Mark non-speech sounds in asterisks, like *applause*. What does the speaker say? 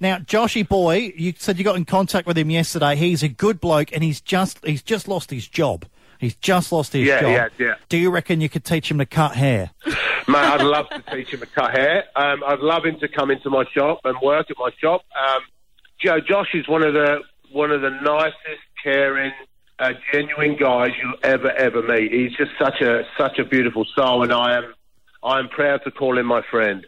Now, Joshy boy, you said you got in contact with him yesterday. He's a good bloke, and he's just he's just lost his job. He's just lost his Yeah, job. yeah, yeah. Do you reckon you could teach him to cut hair? *laughs* Mate, I'd love to teach him to cut hair. Um, I'd love him to come into my shop and work at my shop. Um, Joe, Josh is one of the one of the nicest, caring, uh, genuine guys you'll ever ever meet. He's just such a such a beautiful soul, and I am I am proud to call him my friend.